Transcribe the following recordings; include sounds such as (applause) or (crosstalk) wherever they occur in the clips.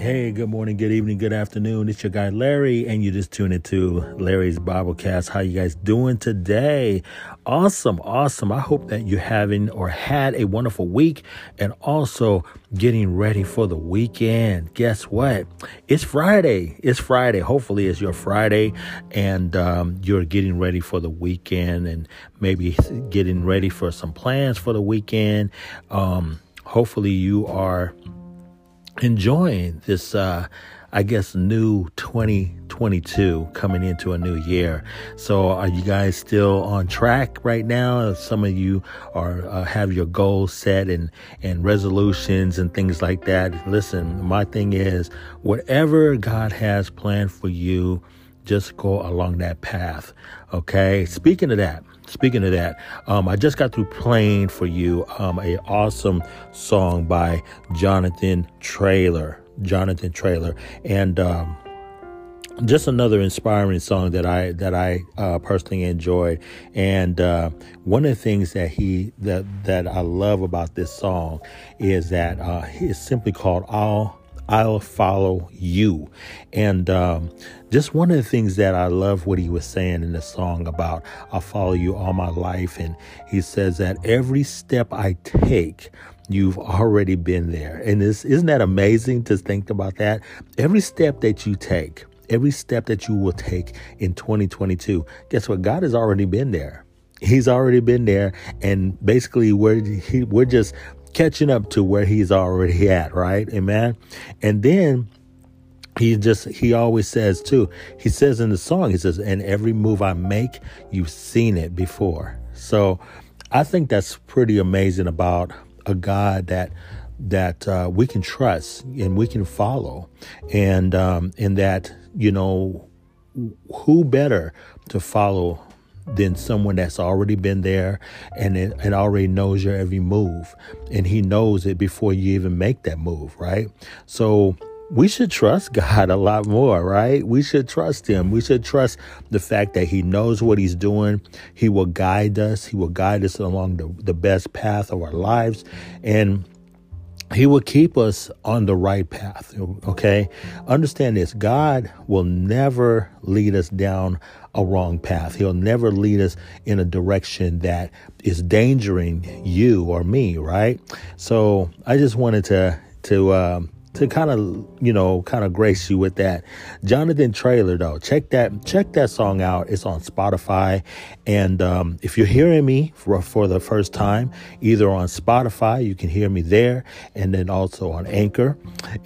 Hey, good morning, good evening, good afternoon. It's your guy Larry, and you just tuned into Larry's Biblecast. How you guys doing today? Awesome, awesome. I hope that you're having or had a wonderful week and also getting ready for the weekend. Guess what? It's Friday. It's Friday. Hopefully, it's your Friday, and um, you're getting ready for the weekend and maybe getting ready for some plans for the weekend. Um, hopefully, you are enjoying this uh I guess new 2022 coming into a new year. So are you guys still on track right now? Some of you are uh, have your goals set and and resolutions and things like that. Listen, my thing is whatever God has planned for you, just go along that path. Okay? Speaking of that, Speaking of that, um, I just got through playing for you um, a awesome song by Jonathan Traylor. Jonathan Traylor, and um, just another inspiring song that I that I uh, personally enjoyed. And uh, one of the things that he that that I love about this song is that uh, it's simply called "All I'll follow you. And um, just one of the things that I love what he was saying in the song about I'll follow you all my life. And he says that every step I take, you've already been there. And this, isn't that amazing to think about that? Every step that you take, every step that you will take in 2022, guess what? God has already been there. He's already been there, and basically, we're he, we're just catching up to where he's already at, right? Amen. And then he just he always says too he says in the song he says and every move i make you've seen it before so i think that's pretty amazing about a god that that uh, we can trust and we can follow and um that you know who better to follow than someone that's already been there and it, and already knows your every move and he knows it before you even make that move right so we should trust (laughs) God a lot more, right? We should trust Him. We should trust the fact that He knows what He's doing. He will guide us. He will guide us along the, the best path of our lives. And he will keep us on the right path. Okay. Understand this God will never lead us down a wrong path. He'll never lead us in a direction that is endangering you or me, right? So I just wanted to, to, um, to kind of you know kind of grace you with that. Jonathan Traylor though check that check that song out. It's on spotify. And um, if you're hearing me for, for the first time either on spotify you can hear me there and then also on anchor.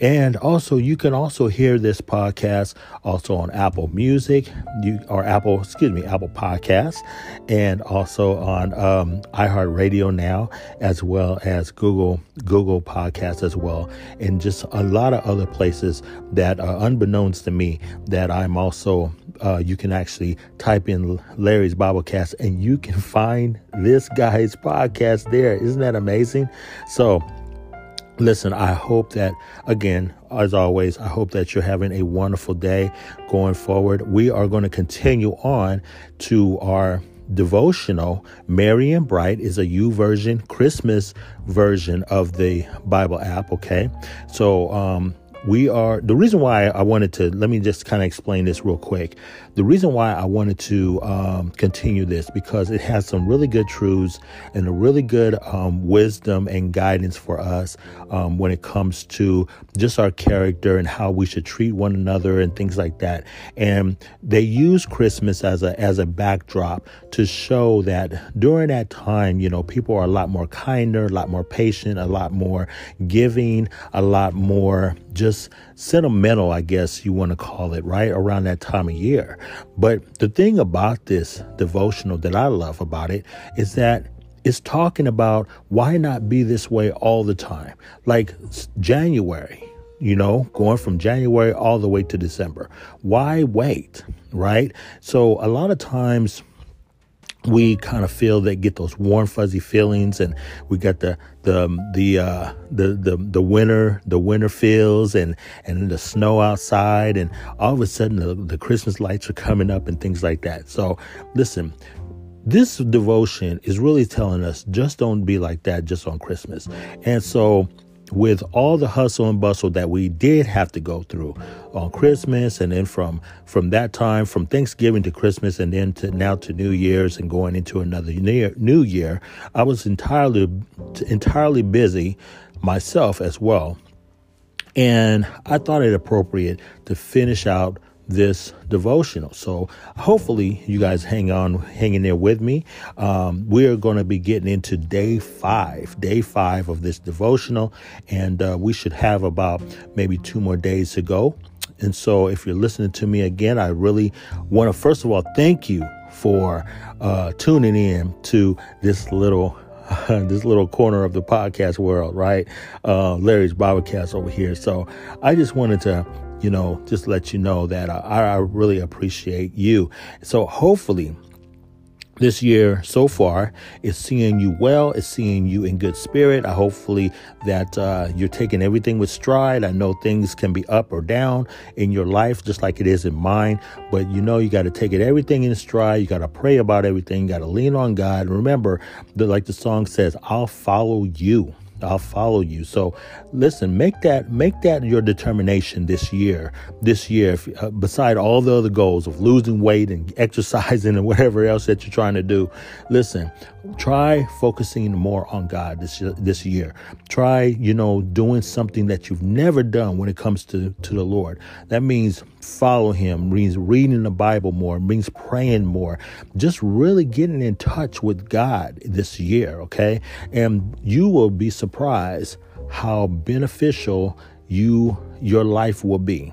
And also you can also hear this podcast also on apple music you or apple excuse me apple podcasts and also on um, iheartradio now as well as google google podcasts as well. And just a lot of other places that are unbeknownst to me that I'm also, uh, you can actually type in Larry's Biblecast and you can (laughs) find this guy's podcast there. Isn't that amazing? So, Listen, I hope that, again, as always, I hope that you're having a wonderful day going forward. We are going to continue on to our devotional, Merry and Bright is a YouVersion Christmas version of the Bible app. Okay. So, um, we are the reason why I wanted to let me just kind of explain this real quick. The reason why I wanted to um, continue this because it has some really good truths and a really good um, wisdom and guidance for us um, when it comes to just our character and how we should treat one another and things like that. And they use Christmas as a as a backdrop to show that during that time, you know, people are a lot more kinder, a lot more patient, a lot more giving, a lot more just sentimental, I guess you want to call it, right around that time of year. But the thing about this devotional that I love about it is that it's talking about why not be this way all the time? Like January, you know, going from January all the way to December. Why wait, right? So a lot of times, we kind of feel that get those warm fuzzy feelings and we got the the the uh the the the winter the winter feels and and the snow outside and all of a sudden the, the christmas lights are coming up and things like that. So listen this devotion is really telling us just don't be like that just on christmas. And so with all the hustle and bustle that we did have to go through on Christmas and then from from that time from Thanksgiving to Christmas and then to now to New Year's and going into another year, new year I was entirely entirely busy myself as well. And I thought it appropriate to finish out this devotional. So hopefully you guys hang on, hanging there with me. Um, we're going to be getting into day five, day five of this devotional, and uh, we should have about maybe two more days to go. And so if you're listening to me again, I really want to first of all thank you for uh, tuning in to this little (laughs) this little corner of the podcast world, right? Uh, Larry's Biblecast over here. So I just wanted to you know, just let you know that I, I really appreciate you. So hopefully, this year so far is seeing you well is seeing you in good spirit. I hopefully that uh, you're taking everything with stride. I know things can be up or down in your life just like it is in mine but you know you got to take it everything in stride. You got to pray about everything. You got to lean on god. Remember that like the song says i'll follow you I'll follow you. So listen, make that make that your determination this year. This year, if, uh, beside all the other goals of losing weight and (laughs) exercising and whatever else that you're trying to do, listen, try focusing more on God this this year. Try, you know, doing something that you've never done when it comes to to the Lord. That means follow him, means reading the Bible more, means praying more, just really getting in touch with God this year, okay? And you will be surprised how beneficial you your life will be.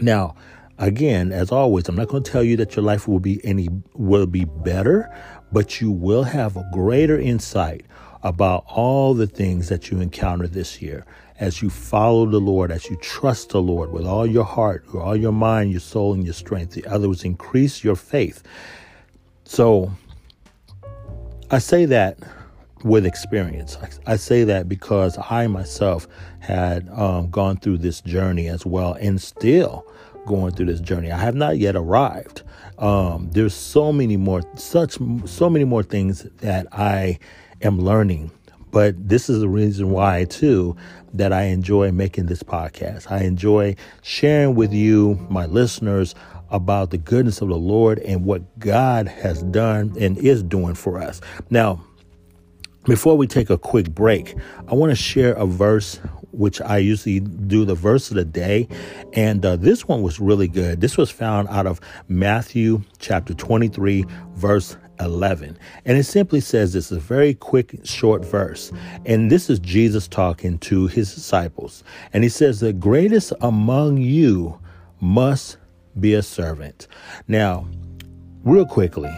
Now, again, as always, I'm not going to tell you that your life will be any will be better, but you will have a greater insight about all the things that you encounter this year as you follow the Lord, as you trust the Lord with all your heart, with all your mind, your soul, and your strength. The other was increase your faith. So I say that with experience. I, say that because I myself had um, gone through this journey as well and still going through this journey. I have not yet arrived. Um, there's so many more, such, so many more things that I am learning but this is the reason why, too, that I enjoy making this podcast. I enjoy sharing with you, my listeners, about the goodness of the Lord and what God has done and is doing for us. Now, before we take a quick break, I want to share a verse which I usually do the verse of the day. And uh, this one was really good. This was found out of Matthew chapter 23, verse 11. And it simply says this is a very quick, short verse. And this is Jesus talking to his disciples. And he says, The greatest among you must be a servant. Now, real quickly,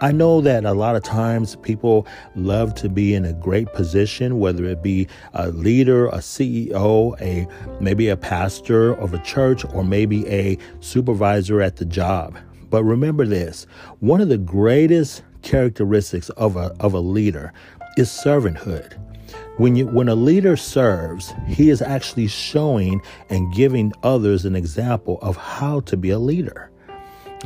I know that a lot of times people love to be in a great position, whether it be a leader, a CEO, a maybe a pastor of a church, or maybe a supervisor at the job. But remember this one of the greatest characteristics of a, of a leader is servanthood. When, you, when a leader serves, he is actually showing and giving others an example of how to be a leader.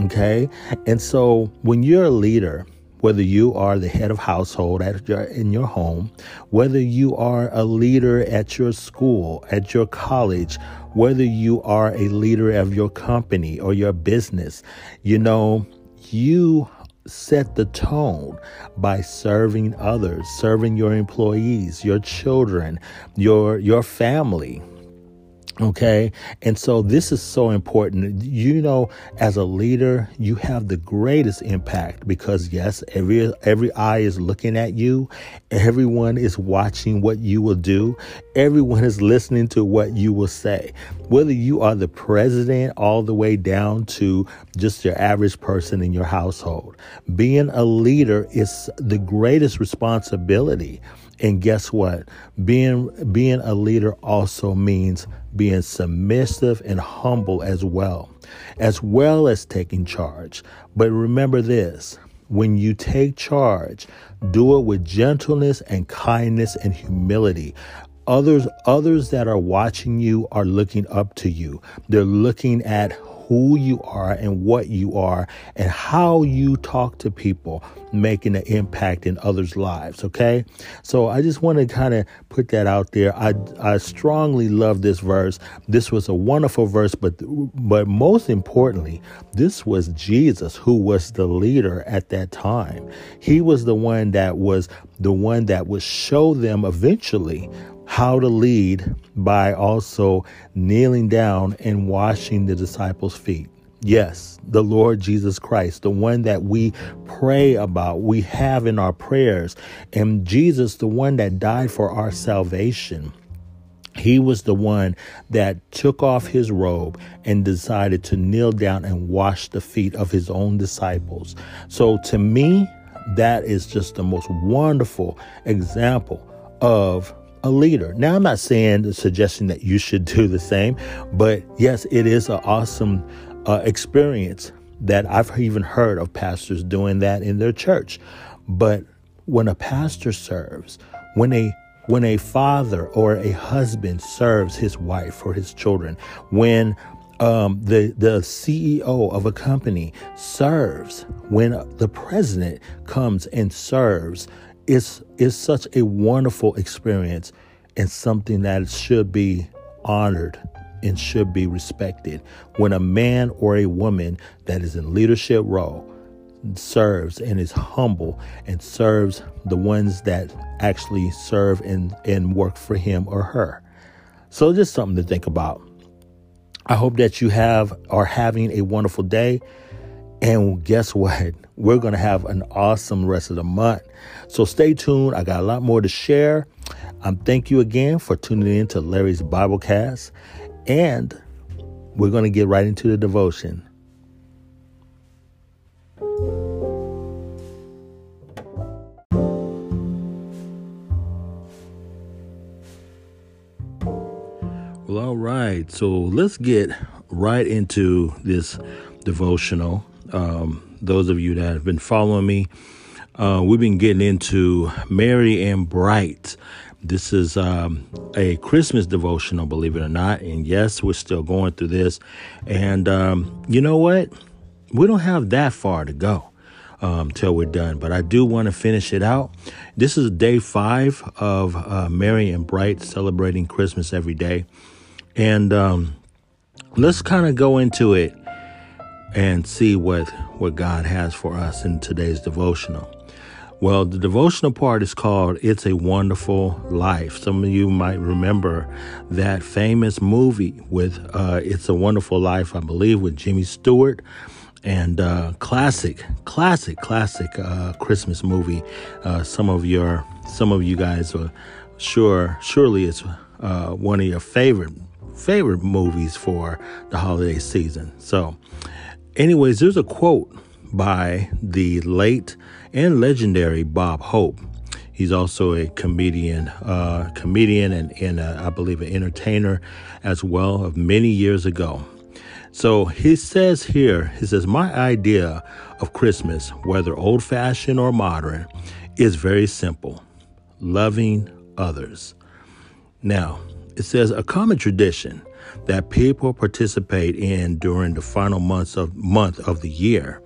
Okay? And so when you're a leader, whether you are the head of household at your, in your home, whether you are a leader at your school, at your college, whether you are a leader of your company or your business, you know, you set the tone by serving others, serving your employees, your children, your your family. Okay. And so this is so important. You know, as a leader, you have the greatest impact because yes, every, every eye is looking at you. Everyone is watching what you will do. Everyone is listening to what you will say. Whether you are the president all the way down to just your average person in your household, being a leader is the greatest responsibility. And guess what? Being being a leader also means being submissive and humble as well, as well as taking charge. But remember this, when you take charge, do it with gentleness and kindness and humility. others others that are watching you are looking up to you. They're looking at who you are and what you are and how you talk to people, making an impact in others' lives. Okay. So I just want to kind of put that out there. I, I strongly love this verse. This was a wonderful verse, but, but most importantly, this was Jesus who was the leader at that time. He was the one that was the one that would show them eventually how to lead by also kneeling down and washing the disciples' feet. Yes, the Lord Jesus Christ, the one that we pray about, we have in our prayers, and Jesus, the one that died for our salvation. He was the one that took off his robe and decided to kneel down and wash the feet of his own disciples. So, to me, that is just the most wonderful example of a leader. Now, I'm not saying, suggesting that you should do the same, but yes, it is an awesome uh, experience that I've even heard of pastors doing that in their church. But when a pastor serves, when a when a father or a husband serves his wife or his children, when um, the the CEO of a company serves, when the president comes and serves, it's, it's such a wonderful experience and something that should be honored and should be respected when a man or a woman that is in leadership role serves and is humble and serves the ones that actually serve and, and work for him or her. So just something to think about. I hope that you have are having a wonderful day. And guess what? (laughs) We're going to have an awesome rest of the month. So stay tuned. I got a lot more to share. Um, thank you again for tuning in to Larry's Biblecast. And we're going to get right into the devotion. Well, all right. So let's get right into this devotional. Um, those of you that have been following me, uh, we've been getting into Merry and Bright. This is um, a Christmas devotional, believe it or not. And yes, we're still going through this. And um, you know what? We don't have that far to go um, till we're done. But I do want to finish it out. This is day five of uh, Merry and Bright, celebrating Christmas every day. And um, let's kind of go into it and see what, what God has for us in today's devotional. Well, the devotional part is called It's a Wonderful Life. Some of you might remember that famous movie with uh, It's a Wonderful Life, I believe, with Jimmy Stewart. And uh, classic, classic, classic uh, Christmas movie. Uh, some of your, some of you guys are sure, surely it's uh, one of your favorite, favorite movies for the holiday season. So, Anyways, there's a quote by the late and legendary Bob Hope. He's also a comedian, uh, comedian, and, and a, I believe an entertainer as well of many years ago. So he says here, he says, My idea of Christmas, whether old fashioned or modern, is very simple loving others. Now, it says a common tradition that people participate in during the final months of month of the year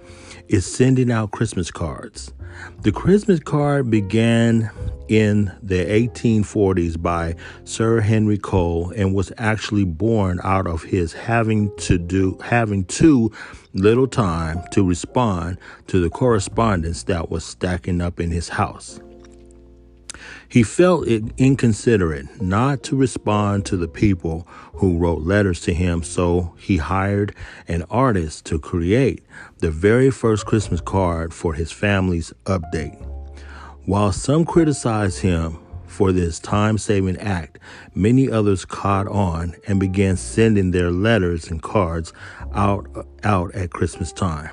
is sending out Christmas cards. The Christmas card began in the 1840s by Sir Henry Cole and was actually born out of his having to do having too little time to respond to the correspondence that was stacking up in his house. He felt it inconsiderate not to respond to the people who wrote letters to him, so he hired an artist to create the very first Christmas card for his family's update. While some criticized him for this time saving act, many others caught on and began sending their letters and cards out, out at Christmas time.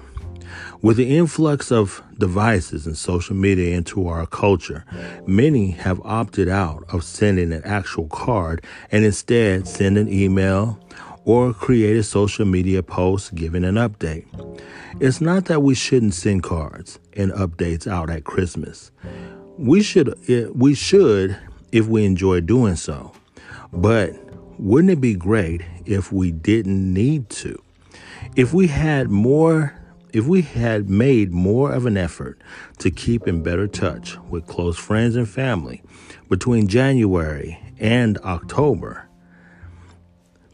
With the influx of devices and social media into our culture, many have opted out of sending an actual card and instead send an email or create a social media post giving an update. It's not that we shouldn't send cards and updates out at Christmas. We should eh, we should if we enjoy doing so. But wouldn't it be great if we didn't need to? If we had more if we had made more of an effort to keep in better touch with close friends and family between January and October,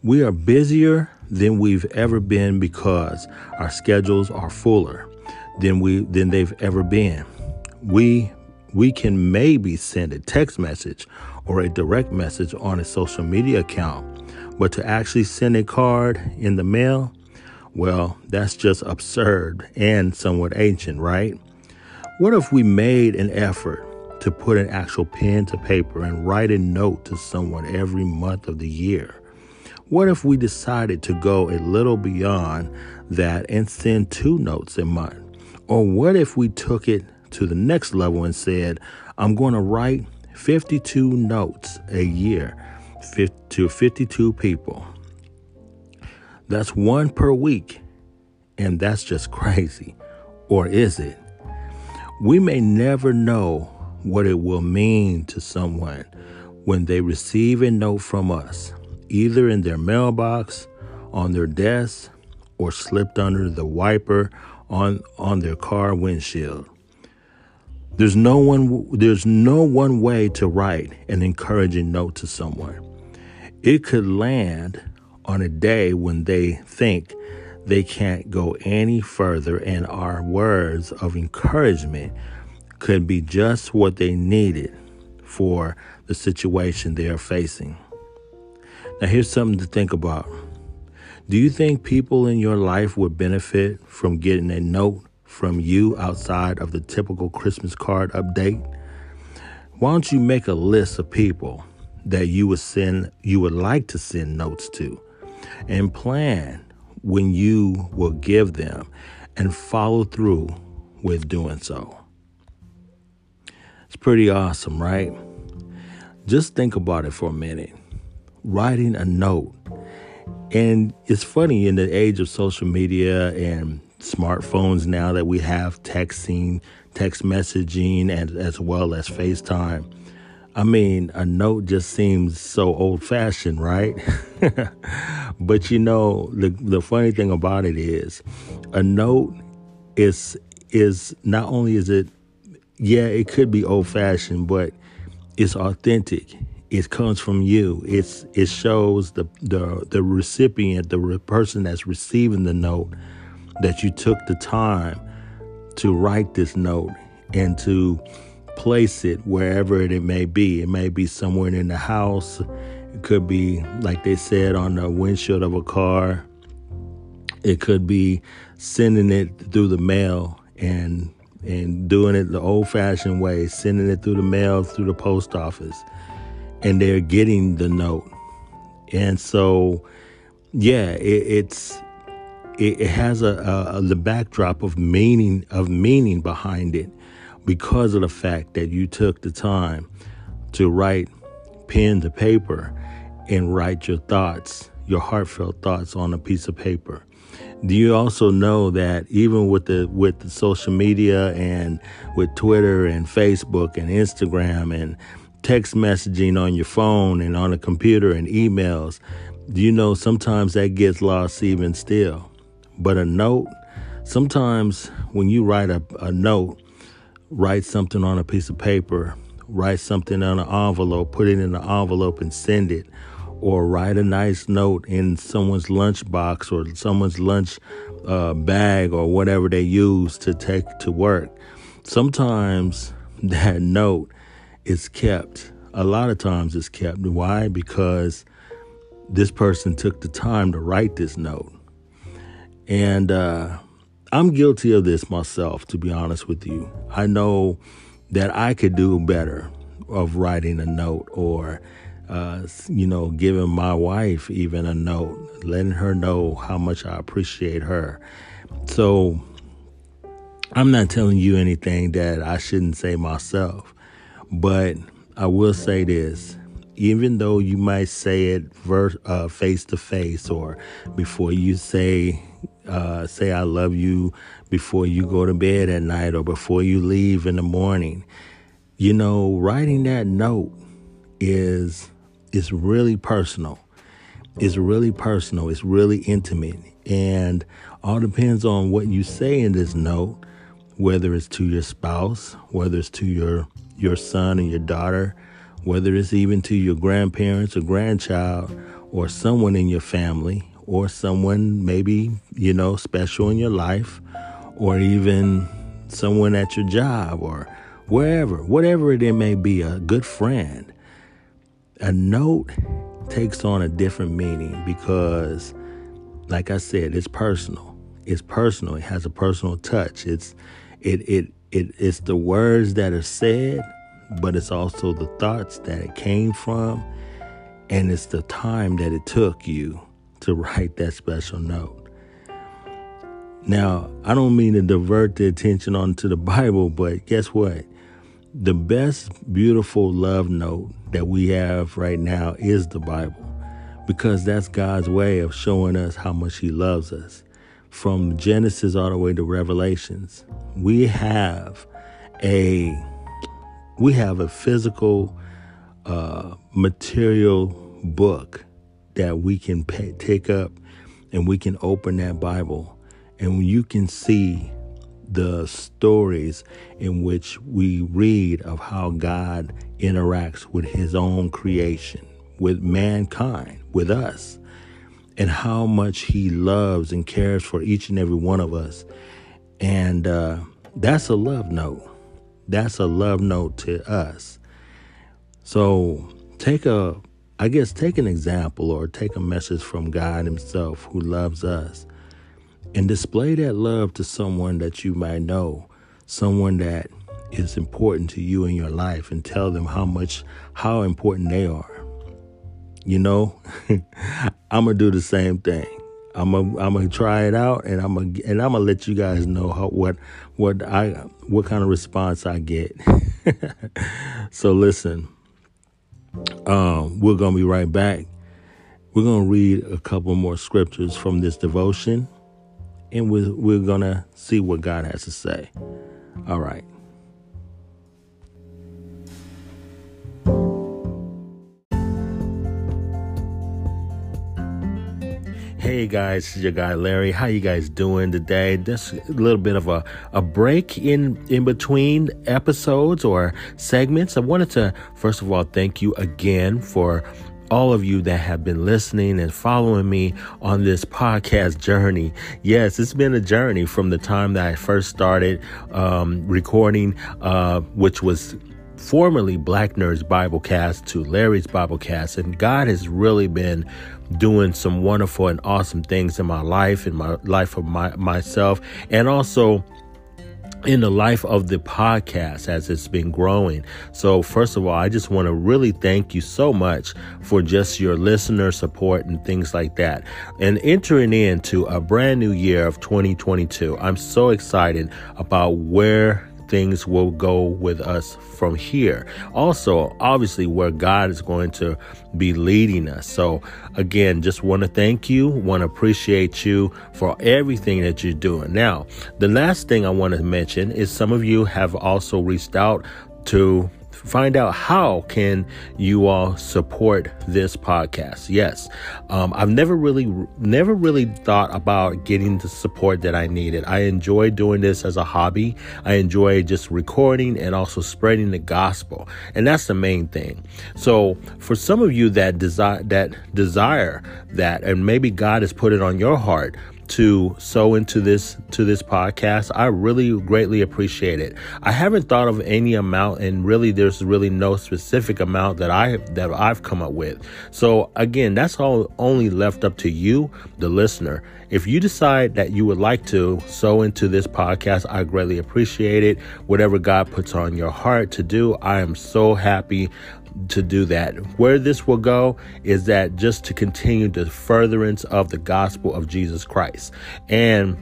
we are busier than we've ever been because our schedules are fuller than we than they've ever been. We we can maybe send a text message or a direct message on a social media account, but to actually send a card in the mail, well, that's just absurd and somewhat ancient, right? What if we made an effort to put an actual pen to paper and write a note to someone every month of the year? What if we decided to go a little beyond that and send two notes a month? Or what if we took it to the next level and said, I'm going to write 52 notes a year to 52 people? That's one per week. And that's just crazy. Or is it? We may never know what it will mean to someone when they receive a note from us, either in their mailbox, on their desk, or slipped under the wiper on, on their car windshield. There's no one there's no one way to write an encouraging note to someone. It could land on a day when they think they can't go any further, and our words of encouragement could be just what they needed for the situation they are facing. Now, here's something to think about. Do you think people in your life would benefit from getting a note from you outside of the typical Christmas card update? Why don't you make a list of people that you would send you would like to send notes to and plan when you will give them and follow through with doing so. It's pretty awesome, right? Just think about it for a minute. Writing a note. And it's funny in the age of social media and smartphones now that we have texting, text messaging, and as well as FaceTime I mean, a note just seems so old fashioned, right? (laughs) but you know, the the funny thing about it is a note is is not only is it yeah, it could be old fashioned, but it's authentic. It comes from you. It's it shows the the the recipient, the re- person that's receiving the note, that you took the time to write this note and to place it wherever it may be. It may be somewhere in the house. It could be, like they said, on the windshield of a car. It could be sending it through the mail and and doing it the old-fashioned way, sending it through the mail through the post office, and they're getting the note. And so, yeah, it, it's it, it has a, a, the backdrop of meaning of meaning behind it because of the fact that you took the time to write pen to paper and write your thoughts, your heartfelt thoughts on a piece of paper. Do you also know that even with the with the social media and with Twitter and Facebook and Instagram and text messaging on your phone and on a computer and emails, do you know sometimes that gets lost even still? But a note, sometimes when you write a, a note, write something on a piece of paper, write something on an envelope, put it in an envelope and send it, or write a nice note in someone's lunch box or someone's lunch uh, bag or whatever they use to take to work. Sometimes (laughs) that note is kept. A lot of times it's kept. Why? Because this person took the time to write this note. And uh, I'm guilty of this myself, to be honest with you. I know that I could do better of writing a note or, uh, you know, giving my wife even a note, letting her know how much I appreciate her. So I'm not telling you anything that I shouldn't say myself, but I will say this. Even though you might say it uh, face to face or before you say uh, say I love you before you go to bed at night or before you leave in the morning. You know, writing that note is It's really personal. It's really personal. It's really intimate. And all depends on what you say in this note, whether it's to your spouse, whether it's to your your son and your daughter, whether it's even to your grandparents or grandchild or someone in your family or someone maybe, you know, special in your life or even someone at your job or wherever, whatever it may be, a good friend. A note takes on a different meaning because, like I said, it's personal. It's personal. It has a personal touch. It's it it it it's the words that are said, but it's also the thoughts that it came from, and it's the time that it took you to write that special note. Now, I don't mean to divert the attention onto the Bible, but guess what? The best beautiful love note that we have right now is the Bible because that's God's way of showing us how much He loves us. From Genesis all the way to Revelations, we have a we have a physical uh, material book that we can pay, take up and we can open that Bible and you can see the stories in which we read of how God interacts with his own creation, with mankind, with us, and how much he loves and cares for each and every one of us. And uh, that's a love note. That's a love note to us. So take a, I guess, take an example or take a message from God Himself who loves us and display that love to someone that you might know, someone that is important to you in your life, and tell them how much, how important they are. You know, (laughs) I'm gonna do the same thing. I'm gonna I'm gonna try it out, and I'm gonna and I'm gonna let you guys know how what what I what kind of response I get. (laughs) so listen, um, we're gonna be right back. We're gonna read a couple more scriptures from this devotion and we're, we're going to see what God has to say. All right. Hey guys, it's your guy Larry. How you guys doing today? Just a little bit of a, a break in in between episodes or segments. I wanted to first of all thank you again for all of you that have been listening and following me on this podcast journey. Yes, it's been a journey from the time that I first started um, recording, uh, which was formerly Black Nerds Biblecast to Larry's Biblecast. And God has really been doing some wonderful and awesome things in my life, in my life of my, myself, and also in the life of the podcast as it's been growing. So, first of all, I just want to really thank you so much for just your listener support and things like that. And entering into a brand new year of 2022, I'm so excited about where things will go with us from here. Also, obviously, where God is going to be leading us. So, again, just want to thank you, want to appreciate you for everything that you're doing. Now, the last thing I want to mention is some of you have also reached out to find out how can you all support this podcast? Yes. Um, i've never really never really thought about getting the support that i needed. I enjoy doing this as a hobby. I enjoy just recording and also spreading the gospel. And that's the main thing. So for some of you that desire that desire that and maybe god has put it on your heart to sow into this to this podcast. I really greatly appreciate it. I haven't thought of any amount and really there's really no specific amount that i that i've come up with. So again that's all only left up to you the listener. If you decide that you would like to sow into this podcast i greatly appreciate it. Whatever god puts on your heart to do i am so happy to do that. Where this will go is that just to continue the furtherance of the gospel of Jesus Christ and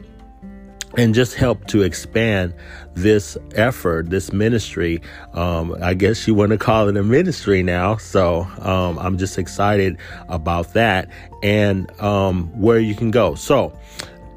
and just help to expand this effort, this ministry. Um, I guess you want to call it a ministry now. So um, I'm just excited about that and um, where you can go. So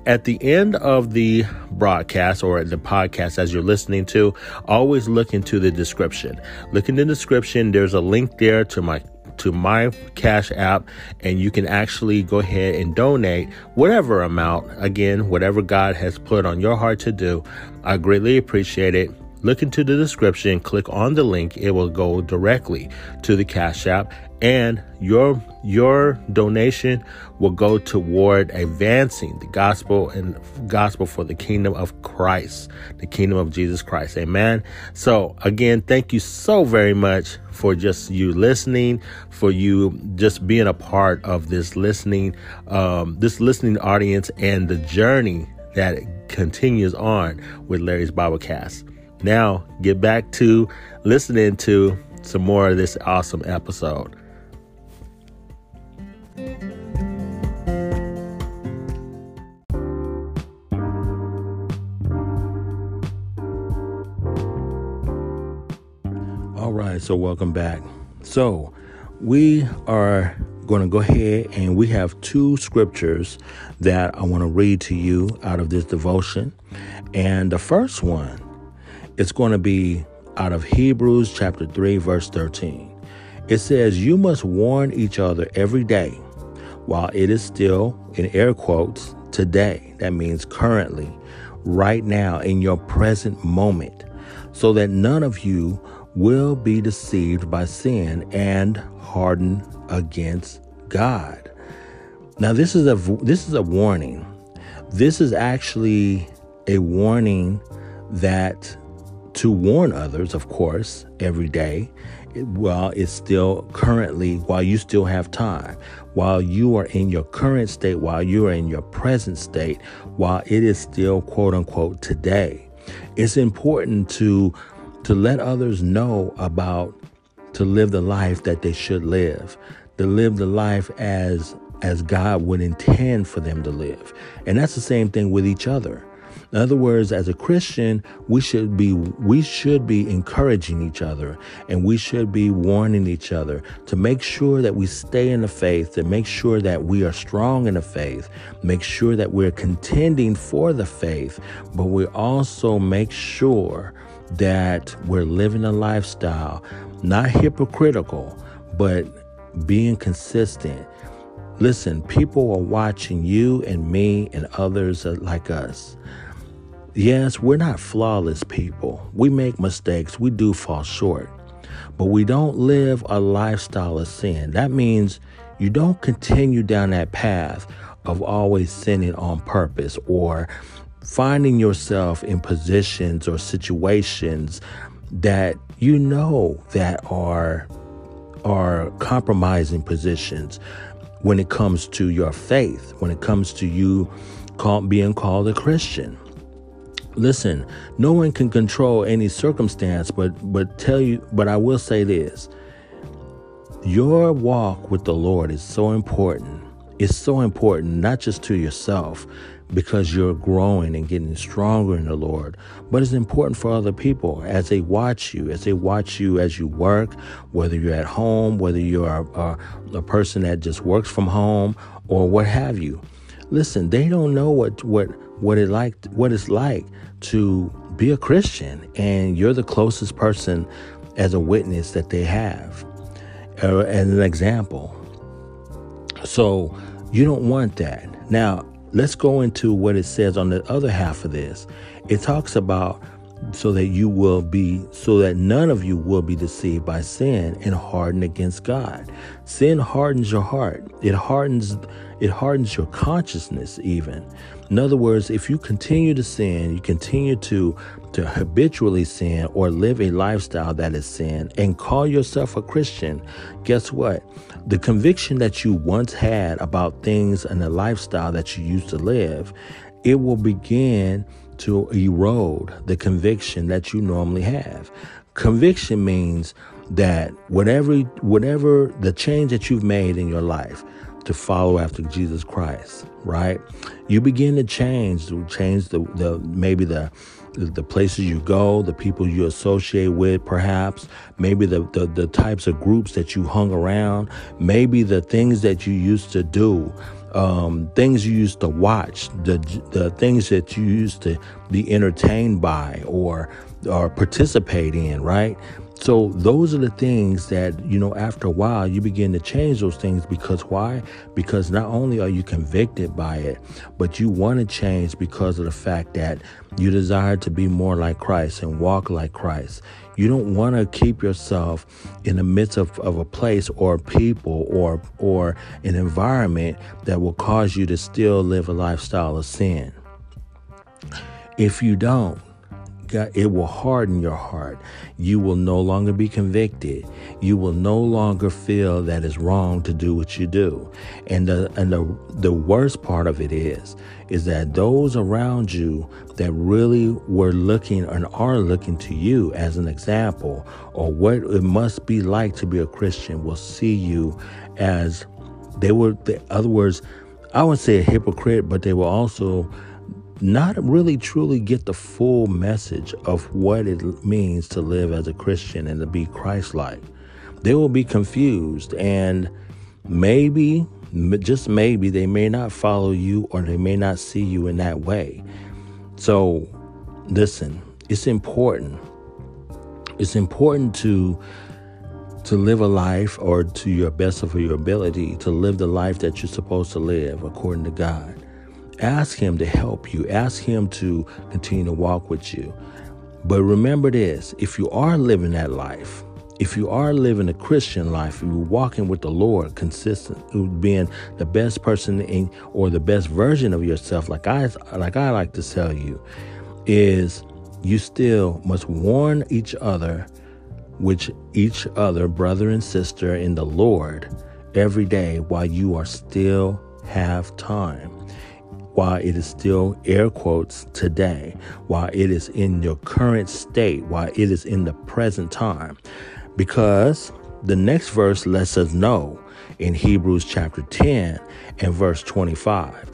at the end of the broadcast or the podcast as you're listening to, always look into the description. Look in the description. There's a link there to my to my Cash App and you can actually go ahead and donate whatever amount. Again, whatever God has put on your heart to do. I greatly appreciate it look into the description, click on the link. It will go directly to the Cash App, and your your donation will go toward advancing the gospel and gospel for the kingdom of Christ, the kingdom of Jesus Christ. Amen. So again, thank you so very much for just you listening, for you just being a part of this listening, um, this listening audience, and the journey that continues on with Larry's Biblecast. Now, get back to listening to some more of this awesome episode. All right, so welcome back. So, we are going to go ahead and we have two scriptures that I want to read to you out of this devotion. And the first one it's going to be out of Hebrews chapter 3, verse 13. It says, You must warn each other every day while it is still, in air quotes, today. That means currently, right now, in your present moment, so that none of you will be deceived by sin and harden against God. Now this is a this is a warning. This is actually a warning that to warn others, of course, every day, while it's still currently, while you still have time, while you are in your current state, while you are in your present state, while it is still quote unquote today. It's important to to let others know about to live the life that they should live, to live the life as as God would intend for them to live. And that's the same thing with each other. In other words, as a Christian, we should be we should be encouraging each other and we should be warning each other to make sure that we stay in the faith, to make sure that we are strong in the faith, make sure that we're contending for the faith, but we also make sure that we're living a lifestyle not hypocritical, but being consistent. Listen, people are watching you and me and others like us. Yes, we're not flawless people. We make mistakes, we do fall short. But we don't live a lifestyle of sin. That means you don't continue down that path of always sinning on purpose or finding yourself in positions or situations that you know that are are compromising positions when it comes to your faith, when it comes to you call, being called a Christian. Listen, no one can control any circumstance, but but tell you, but I will say this. Your walk with the Lord is so important. It's so important not just to yourself because you're growing and getting stronger in the Lord, but it's important for other people as they watch you, as they watch you as you work, whether you're at home, whether you're a, a, a person that just works from home or what have you. Listen, they don't know what what what it like what it's like to be a Christian and you're the closest person as a witness that they have uh, as an example. So you don't want that. Now, let's go into what it says on the other half of this. It talks about so that you will be so that none of you will be deceived by sin and hardened against God. Sin hardens your heart. It hardens it hardens your consciousness even. In other words, if you continue to sin, you continue to to habitually sin or live a lifestyle that is sin and call yourself a Christian, guess what? The conviction that you once had about things and the lifestyle that you used to live, it will begin to erode the conviction that you normally have. Conviction means that whatever whatever the change that you've made in your life to follow after Jesus Christ, right? You begin to change, to change the, the maybe the the places you go, the people you associate with, perhaps, maybe the, the, the types of groups that you hung around, maybe the things that you used to do, um, things you used to watch, the the things that you used to be entertained by or or participate in, right? So those are the things that, you know, after a while you begin to change those things because why? Because not only are you convicted by it, but you want to change because of the fact that you desire to be more like Christ and walk like Christ. You don't want to keep yourself in the midst of, of a place or people or or an environment that will cause you to still live a lifestyle of sin. If you don't, God, it will harden your heart. You will no longer be convicted. You will no longer feel that it's wrong to do what you do. And the and the the worst part of it is is that those around you that really were looking and are looking to you as an example or what it must be like to be a Christian will see you as they were in other words, I would say a hypocrite, but they will also not really truly get the full message of what it means to live as a Christian and to be Christ like. They will be confused and maybe, just maybe, they may not follow you or they may not see you in that way. So, listen, it's important. It's important to to live a life or to your best of your ability to live the life that you're supposed to live according to God. Ask Him to help you, ask Him to continue to walk with you. But remember this if you are living that life, if you are living a Christian life, if you're walking with the Lord, consistent, being the best person in, or the best version of yourself, like I like I like to tell you, is you still must warn each other, which each other, brother and sister in the Lord, every day while you are still have time while it is still air quotes today, while it is in your current state, while it is in the present time. Because the next verse lets us know in Hebrews chapter 10 and verse 25.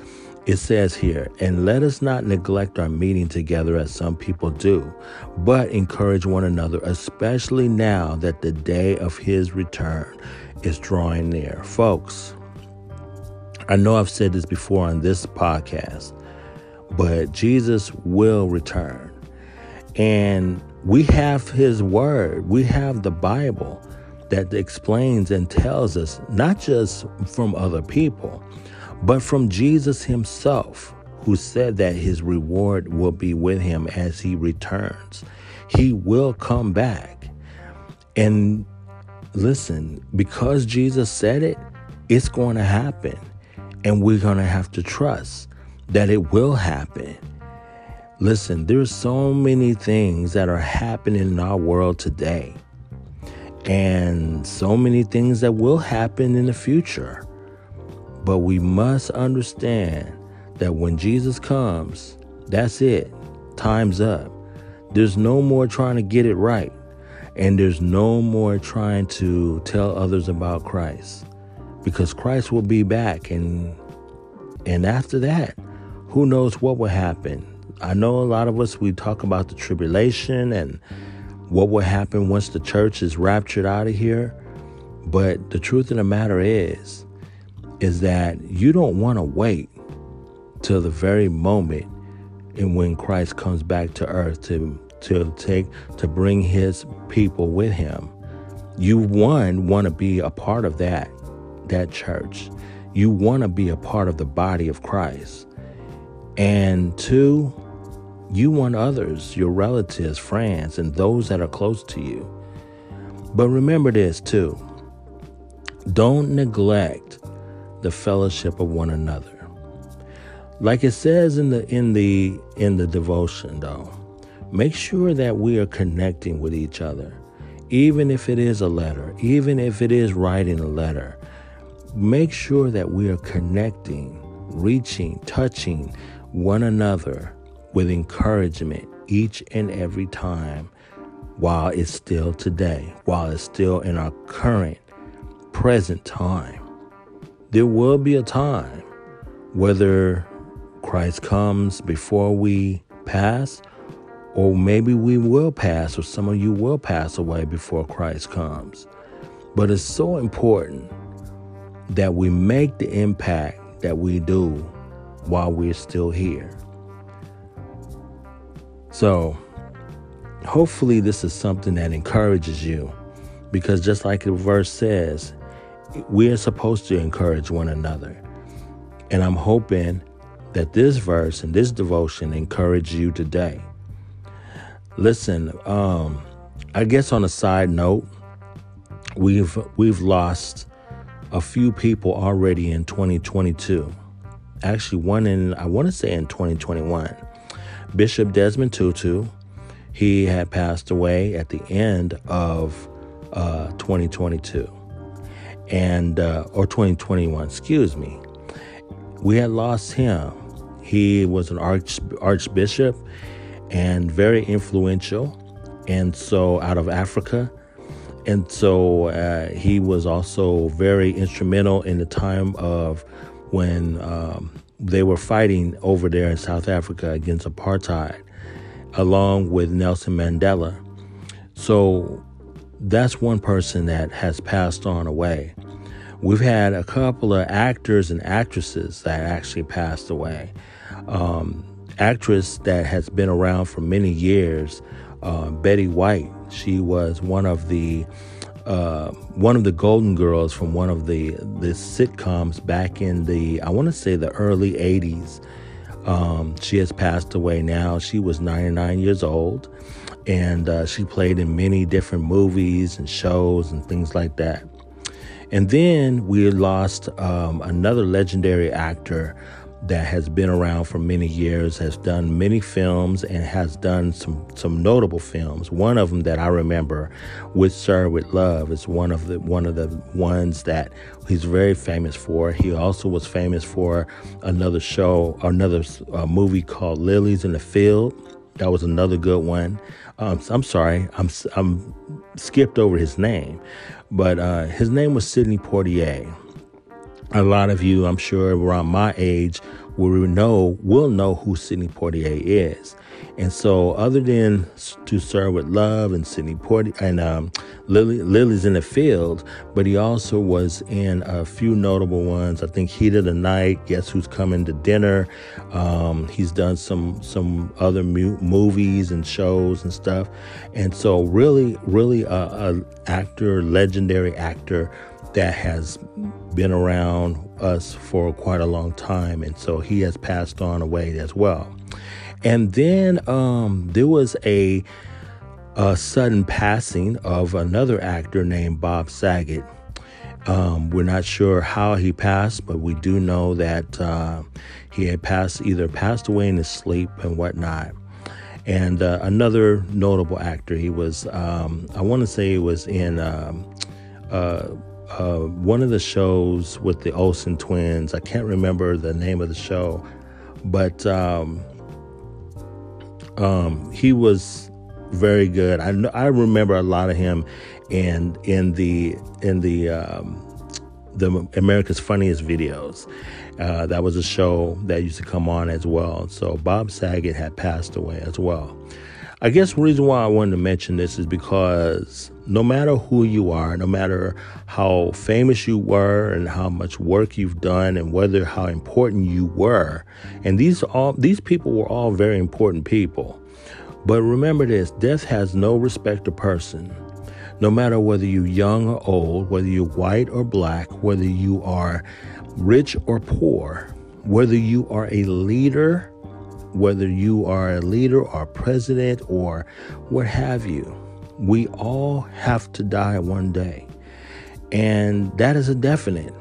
It says here, and let us not neglect our meeting together as some people do, but encourage one another, especially now that the day of his return is drawing near. Folks, I know I've said this before on this podcast, but Jesus will return. And we have his word, we have the Bible that explains and tells us, not just from other people, but from Jesus himself, who said that his reward will be with him as he returns. He will come back. And listen, because Jesus said it, it's going to happen. And we're going to have to trust that it will happen. Listen, there's so many things that are happening in our world today, and so many things that will happen in the future. But we must understand that when Jesus comes, that's it. Time's up. There's no more trying to get it right, and there's no more trying to tell others about Christ because Christ will be back and and after that, who knows what will happen. I know a lot of us we talk about the tribulation and what will happen once the church is raptured out of here, but the truth of the matter is is that you don't want to wait till the very moment and when Christ comes back to earth to to take to bring his people with him. You one want to be a part of that that church. You want to be a part of the body of Christ. And two, you want others, your relatives, friends, and those that are close to you. But remember this too. Don't neglect the fellowship of one another. Like it says in the in the in the devotion though, make sure that we are connecting with each other. Even if it is a letter, even if it is writing a letter, make sure that we are connecting, reaching, touching one another with encouragement each and every time while it's still today, while it's still in our current, present time. There will be a time, whether Christ comes before we pass, or maybe we will pass, or some of you will pass away before Christ comes. But it's so important that we make the impact that we do while we're still here. So, hopefully, this is something that encourages you because just like the verse says, we are supposed to encourage one another. And I'm hoping that this verse and this devotion encourage you today. Listen, um, I guess on a side note, we've we've lost a few people already in 2022. Actually, one in I want to say in 2021. Bishop Desmond Tutu, he had passed away at the end of uh, 2022 and uh, or 2021, excuse me. We had lost him. He was an arch, archbishop and very influential, and so out of Africa. And so uh, he was also very instrumental in the time of when um, they were fighting over there in South Africa against apartheid, along with Nelson Mandela. So that's one person that has passed on away. We've had a couple of actors and actresses that actually passed away. Um, actress that has been around for many years, uh, Betty White. She was one of the uh, one of the Golden Girls from one of the the sitcoms back in the I want to say the early '80s. Um, she has passed away now. She was 99 years old and uh, she played in many different movies and shows and things like that. And then we lost um, another legendary actor that has been around for many years, has done many films, and has done some some notable films. One of them that I remember, with Sir with Love, is one of the one of the ones that he's very famous for. He also was famous for another show, another uh, movie called Lilies in the Field. That was another good one. Um, I'm sorry, I'm I'm skipped over his name, but uh, his name was Sidney Poitier. A lot of you, I'm sure, around my age, will know will know who Sidney Poitier is. And so, other than To Serve with Love and Sidney Poitier and um, Lily, Lilies in the Field, but he also was in a few notable ones. I think Heat of the Night, Guess Who's Coming to Dinner. Um, he's done some some other mu- movies and shows and stuff. And so, really, really, a, a actor, legendary actor that has been around us for quite a long time. And so he has passed on away as well. And then um, there was a, a, sudden passing of another actor named Bob Saget. Um, we're not sure how he passed, but we do know that uh, he had passed, either passed away in his sleep and whatnot. And uh, another notable actor, he was, um, I want to say he was in um, uh, uh, one of the shows with the Olsen twins. I can't remember the name of the show, but um, um, he was very good. I I remember a lot of him and in the in the um, the America's Funniest Videos. Uh, that was a show that used to come on as well. So Bob Saget had passed away as well. I guess the reason why I wanted to mention this is because no matter who you are, no matter how famous you were and how much work you've done and whether how important you were, and these all these people were all very important people. But remember this, death has no respect of person. No matter whether you're young or old, whether you're white or black, whether you are rich or poor, whether you are a leader whether you are a leader or president or what have you, we all have to die one day. And that is a definite.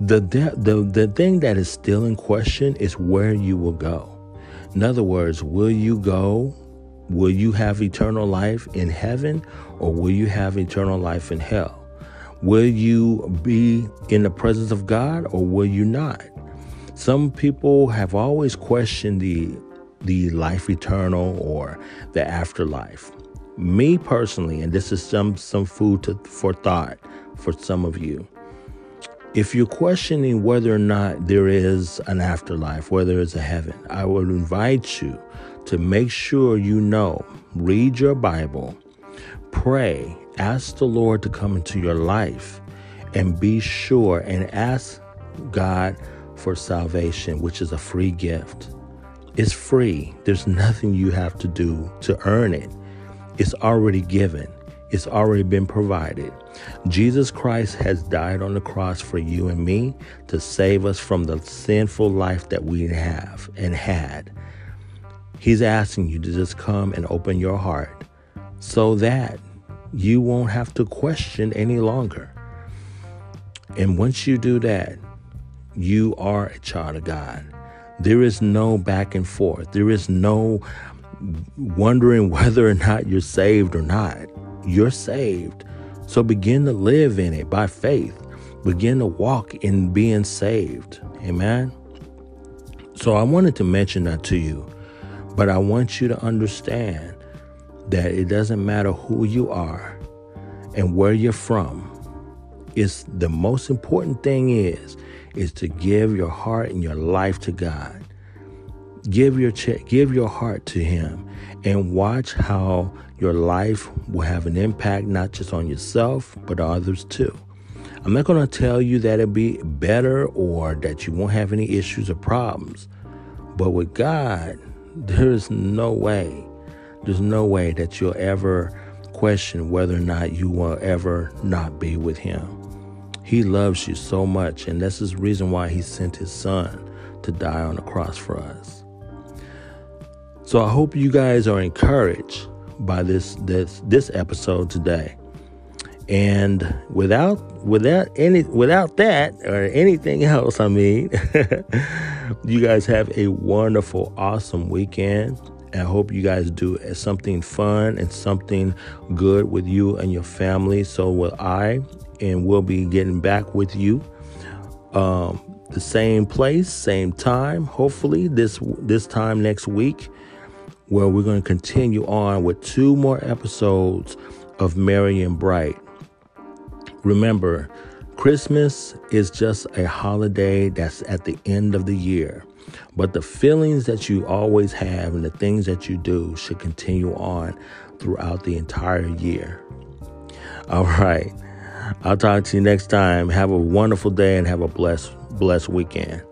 The, de- the, the thing that is still in question is where you will go. In other words, will you go? Will you have eternal life in heaven or will you have eternal life in hell? Will you be in the presence of God or will you not? Some people have always questioned the the life eternal or the afterlife. Me personally, and this is some some food to, for thought for some of you. If you're questioning whether or not there is an afterlife, whether it's a heaven, I would invite you to make sure you know, read your Bible, pray, ask the Lord to come into your life, and be sure and ask God for salvation, which is a free gift. It's free. There's nothing you have to do to earn it. It's already given. It's already been provided. Jesus Christ has died on the cross for you and me to save us from the sinful life that we have and had. He's asking you to just come and open your heart so that you won't have to question any longer. And once you do that, you are a child of God. There is no back and forth. There is no wondering (laughs) whether or not you're saved or not. You're saved. So begin to live in it by faith. Begin to walk in being saved. Amen. So I wanted to mention that to you, but I want you to understand that it doesn't matter who you are and where you're from. It's the most important thing is is to give your heart and your life to God. Give your ch- give your heart to him and watch how your life will have an impact not just on yourself but others too. I'm not going to tell you that it'll be better or that you won't have any issues or problems. But with God, (laughs) there's no way, there's no way that you'll ever question whether or not you will ever not be with Him. He loves you so much, and this is the reason why He sent His Son to die on the cross for us. So I hope you guys are encouraged by this this this episode today. And without without any without that or anything (laughs) else, I mean, (laughs) you guys have a wonderful, awesome weekend. I hope you guys do something fun and something good with you and your family. So will I, and we'll be getting back with you. Um, the same place, same time. Hopefully this this time next week, where we're going to continue on with two more episodes of Merry and Bright. Remember, Christmas is just a holiday that's at the end of the year. But the feelings that you always have and the things that you do should continue on throughout the entire year. All right. I'll talk to you next time. Have a wonderful day and have a blessed, blessed weekend.